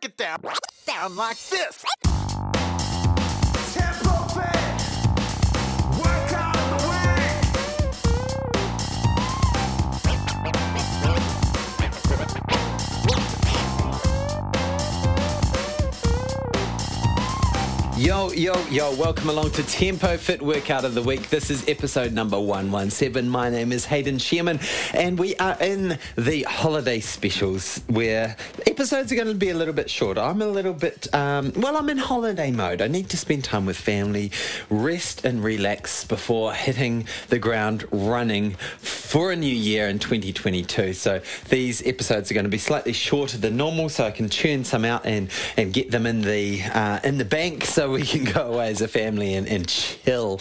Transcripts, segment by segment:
break it down, down like this. Yo, yo, yo, welcome along to Tempo Fit Workout of the Week. This is episode number 117. My name is Hayden Shearman, and we are in the holiday specials where episodes are going to be a little bit shorter. I'm a little bit, um, well, I'm in holiday mode. I need to spend time with family, rest and relax before hitting the ground running for a new year in 2022. So these episodes are going to be slightly shorter than normal, so I can churn some out and, and get them in the uh, in the bank so we can go away as a family and, and chill.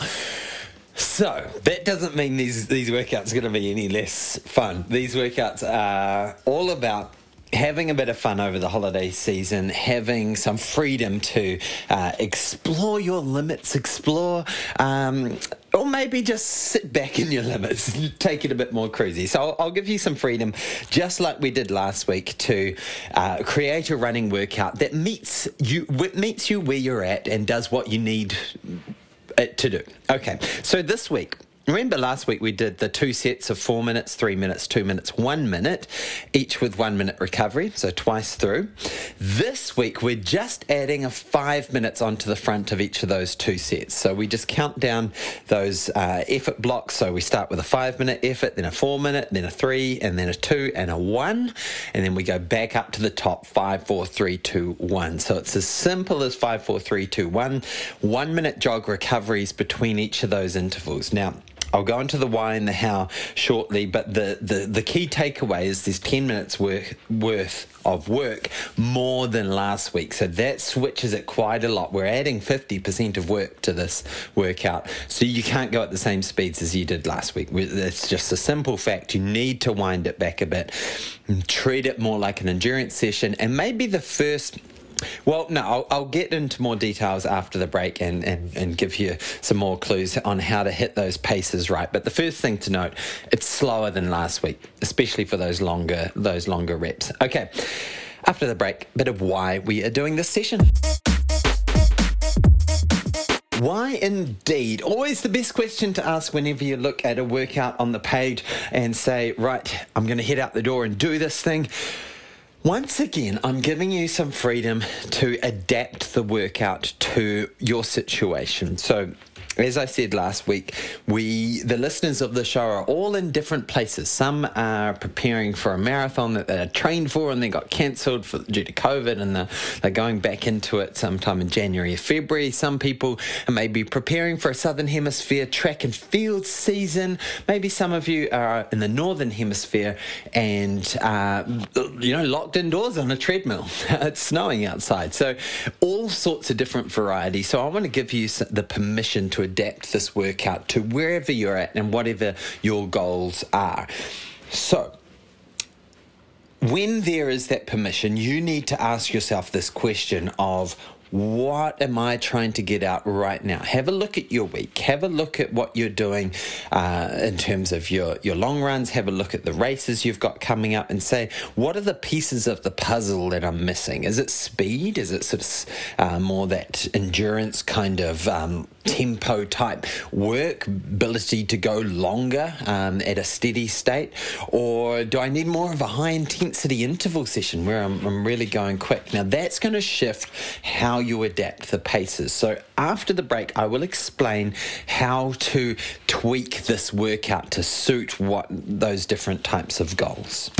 So that doesn't mean these these workouts are going to be any less fun. These workouts are all about having a bit of fun over the holiday season, having some freedom to uh, explore your limits, explore. Um, or maybe just sit back in your limits, take it a bit more cruisy. So I'll, I'll give you some freedom, just like we did last week, to uh, create a running workout that meets you meets you where you're at and does what you need it to do. Okay, so this week. Remember last week we did the two sets of four minutes, three minutes, two minutes, one minute, each with one minute recovery, so twice through. This week we're just adding a five minutes onto the front of each of those two sets. So we just count down those uh, effort blocks. So we start with a five minute effort, then a four minute, then a three, and then a two and a one. And then we go back up to the top five, four, three, two, one. So it's as simple as five, four, three, two, one. One minute jog recoveries between each of those intervals. Now, I'll go into the why and the how shortly, but the, the, the key takeaway is there's 10 minutes worth, worth of work more than last week. So that switches it quite a lot. We're adding 50% of work to this workout. So you can't go at the same speeds as you did last week. It's just a simple fact. You need to wind it back a bit, treat it more like an endurance session, and maybe the first well, no, I'll, I'll, get into more details after the break and, and, and give you some more clues on how to hit those paces right. But the first thing to note, it's slower than last week, especially for those longer those longer reps. Okay, after the break, a bit of why we are doing this session. Why indeed? Always the best question to ask whenever you look at a workout on the page and say, right, I'm going to head out the door and do this thing. Once again, I'm giving you some freedom to adapt the workout to your situation. So, as I said last week, we the listeners of the show are all in different places. Some are preparing for a marathon that they're trained for and then got cancelled due to COVID, and they're, they're going back into it sometime in January or February. Some people are maybe preparing for a Southern Hemisphere track and field season. Maybe some of you are in the Northern Hemisphere and uh, you know locked indoors on a treadmill. it's snowing outside, so all sorts of different varieties. So I want to give you the permission to adapt this workout to wherever you're at and whatever your goals are. So, when there is that permission, you need to ask yourself this question of what am I trying to get out right now? Have a look at your week. Have a look at what you're doing uh, in terms of your, your long runs. Have a look at the races you've got coming up and say, what are the pieces of the puzzle that I'm missing? Is it speed? Is it sort of uh, more that endurance kind of um, tempo type work, ability to go longer um, at a steady state? Or do I need more of a high intensity interval session where I'm, I'm really going quick? Now, that's going to shift how you adapt the paces. So, after the break, I will explain how to tweak this workout to suit what those different types of goals.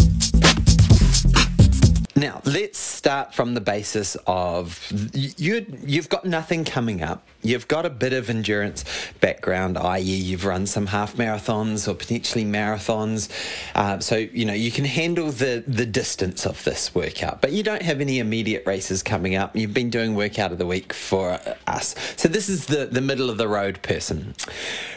Now, let's start from the basis of you, you've got nothing coming up. You've got a bit of endurance background, i.e., you've run some half marathons or potentially marathons. Uh, so, you know, you can handle the, the distance of this workout, but you don't have any immediate races coming up. You've been doing workout of the week for us. So, this is the, the middle of the road person.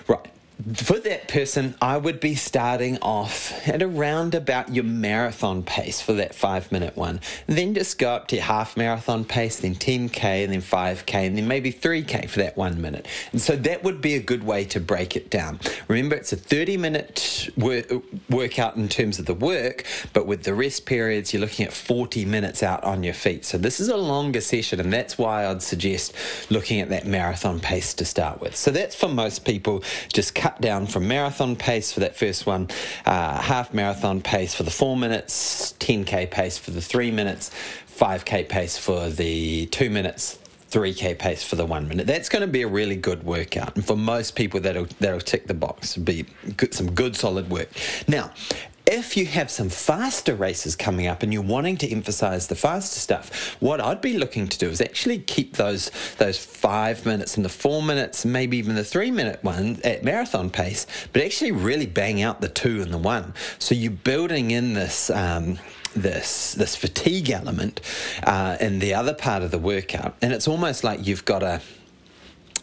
Right for that person, I would be starting off at around about your marathon pace for that five minute one. Then just go up to half marathon pace, then 10K, and then 5K, and then maybe 3K for that one minute. And so that would be a good way to break it down. Remember, it's a 30 minute wor- workout in terms of the work, but with the rest periods, you're looking at 40 minutes out on your feet. So this is a longer session, and that's why I'd suggest looking at that marathon pace to start with. So that's for most people, just cut down from marathon pace for that first one, uh, half marathon pace for the four minutes, 10k pace for the three minutes, 5k pace for the two minutes, 3k pace for the one minute. That's going to be a really good workout, and for most people, that'll that'll tick the box. Be good, some good solid work. Now. If you have some faster races coming up and you're wanting to emphasize the faster stuff, what I'd be looking to do is actually keep those those five minutes and the four minutes, maybe even the three minute one at marathon pace, but actually really bang out the two and the one. So you're building in this. Um, this this fatigue element uh, in the other part of the workout, and it's almost like you've got a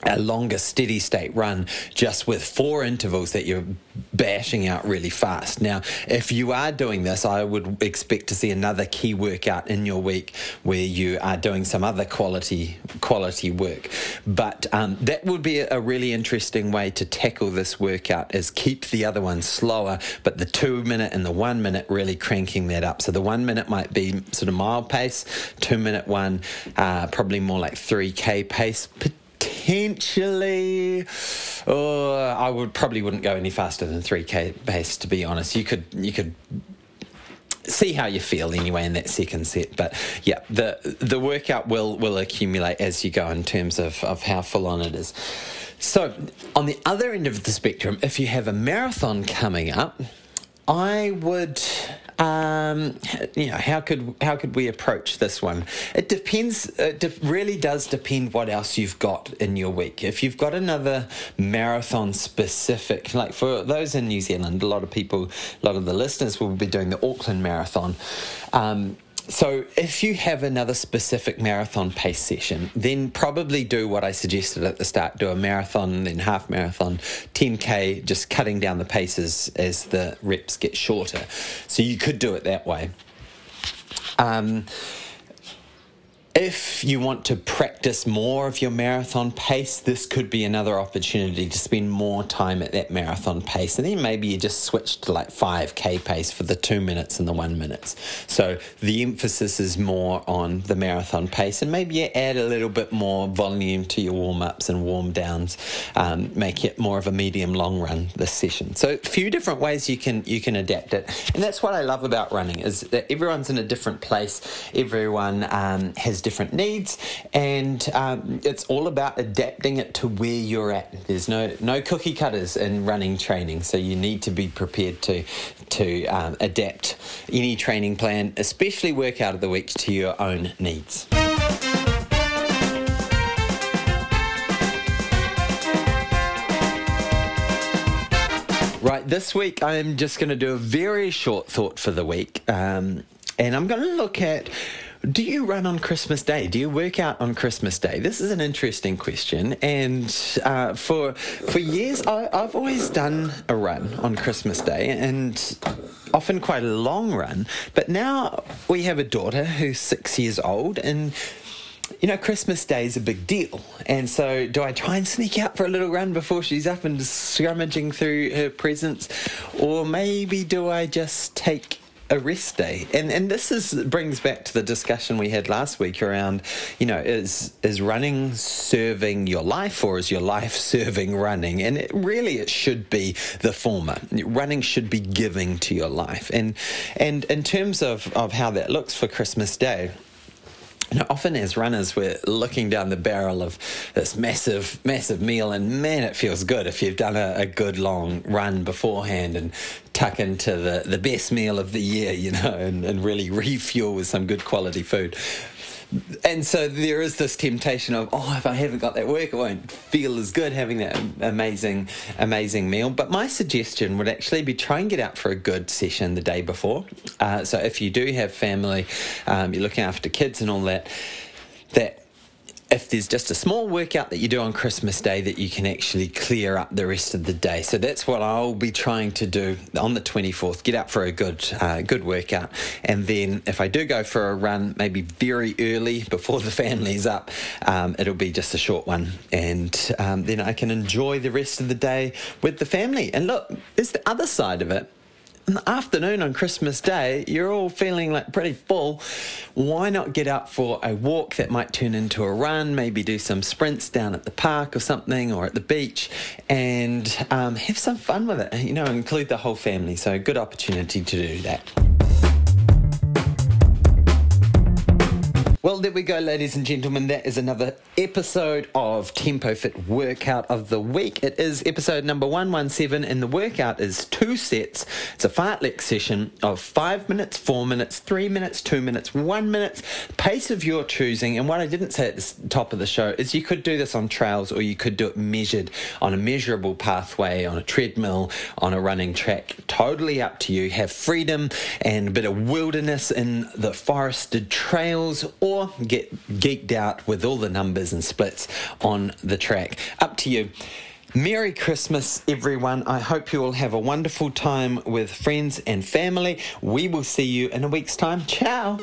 a longer steady state run just with four intervals that you're bashing out really fast. Now, if you are doing this, I would expect to see another key workout in your week where you are doing some other quality quality work. But um, that would be a really interesting way to tackle this workout is keep the other one slower, but the two minute and the one minute really cranking that up. So the one minute might be sort of mile pace, two minute one uh, probably more like 3k pace potentially. Oh, I would probably wouldn't go any faster than 3k pace to be honest. You could you could see how you feel anyway in that second set but yeah the the workout will will accumulate as you go in terms of of how full on it is. So on the other end of the spectrum if you have a marathon coming up I would um, you know, how could how could we approach this one? It depends. It de- really does depend what else you've got in your week. If you've got another marathon specific, like for those in New Zealand, a lot of people, a lot of the listeners will be doing the Auckland Marathon. Um, so, if you have another specific marathon pace session, then probably do what I suggested at the start do a marathon, then half marathon, 10k, just cutting down the paces as the reps get shorter. So, you could do it that way. Um, if you want to practice more of your marathon pace, this could be another opportunity to spend more time at that marathon pace. And then maybe you just switch to like 5k pace for the two minutes and the one minutes. So the emphasis is more on the marathon pace. And maybe you add a little bit more volume to your warm ups and warm downs, um, make it more of a medium long run this session. So a few different ways you can you can adapt it. And that's what I love about running is that everyone's in a different place. Everyone um, has different needs, and um, it's all about adapting it to where you're at. There's no no cookie cutters in running training, so you need to be prepared to to um, adapt any training plan, especially workout of the week, to your own needs. Right, this week I'm just going to do a very short thought for the week. Um, and I'm going to look at do you run on Christmas Day? Do you work out on Christmas Day? This is an interesting question, and uh, for for years I, I've always done a run on Christmas Day, and often quite a long run. But now we have a daughter who's six years old, and you know, Christmas Day is a big deal. And so, do I try and sneak out for a little run before she's up and scrummaging through her presents? Or maybe do I just take a rest day. And and this is brings back to the discussion we had last week around you know is is running serving your life or is your life serving running? And it, really it should be the former. Running should be giving to your life. And and in terms of of how that looks for christmas day now, often as runners, we're looking down the barrel of this massive, massive meal, and man, it feels good if you've done a, a, good long run beforehand and tuck into the, the best meal of the year, you know, and, and really refuel with some good quality food and so there is this temptation of oh if i haven't got that work it won't feel as good having that amazing amazing meal. But my suggestion would actually be try and get out for a good session the day before. Uh, so if you do have family um, you're looking after kids and all that that there's just a small workout that you do on Christmas Day, that you can actually clear up the rest of the day. So that's what I'll be trying to do on the 24th. Get up for a good, uh, good workout, and then if I do go for a run, maybe very early before the family's up, um, it'll be just a short one, and um, then I can enjoy the rest of the day with the family. And look, there's the other side of it in the afternoon on Christmas Day, you're all feeling like pretty full. Why not get out for a walk that might turn into a run? Maybe do some sprints down at the park or something, or at the beach, and um, have some fun with it. You know, include the whole family. So, good opportunity to do that. Well, there we go, ladies and gentlemen. That is another episode of Tempo Fit Workout of the Week. It is episode number 117, and the workout is two sets. It's a fartlek session of five minutes, four minutes, three minutes, two minutes, one minute, pace of your choosing. And what I didn't say at the top of the show is you could do this on trails or you could do it measured on a measurable pathway, on a treadmill, on a running track. Totally up to you. Have freedom and a bit of wilderness in the forested trails or or get geeked out with all the numbers and splits on the track. Up to you. Merry Christmas, everyone. I hope you all have a wonderful time with friends and family. We will see you in a week's time. Ciao.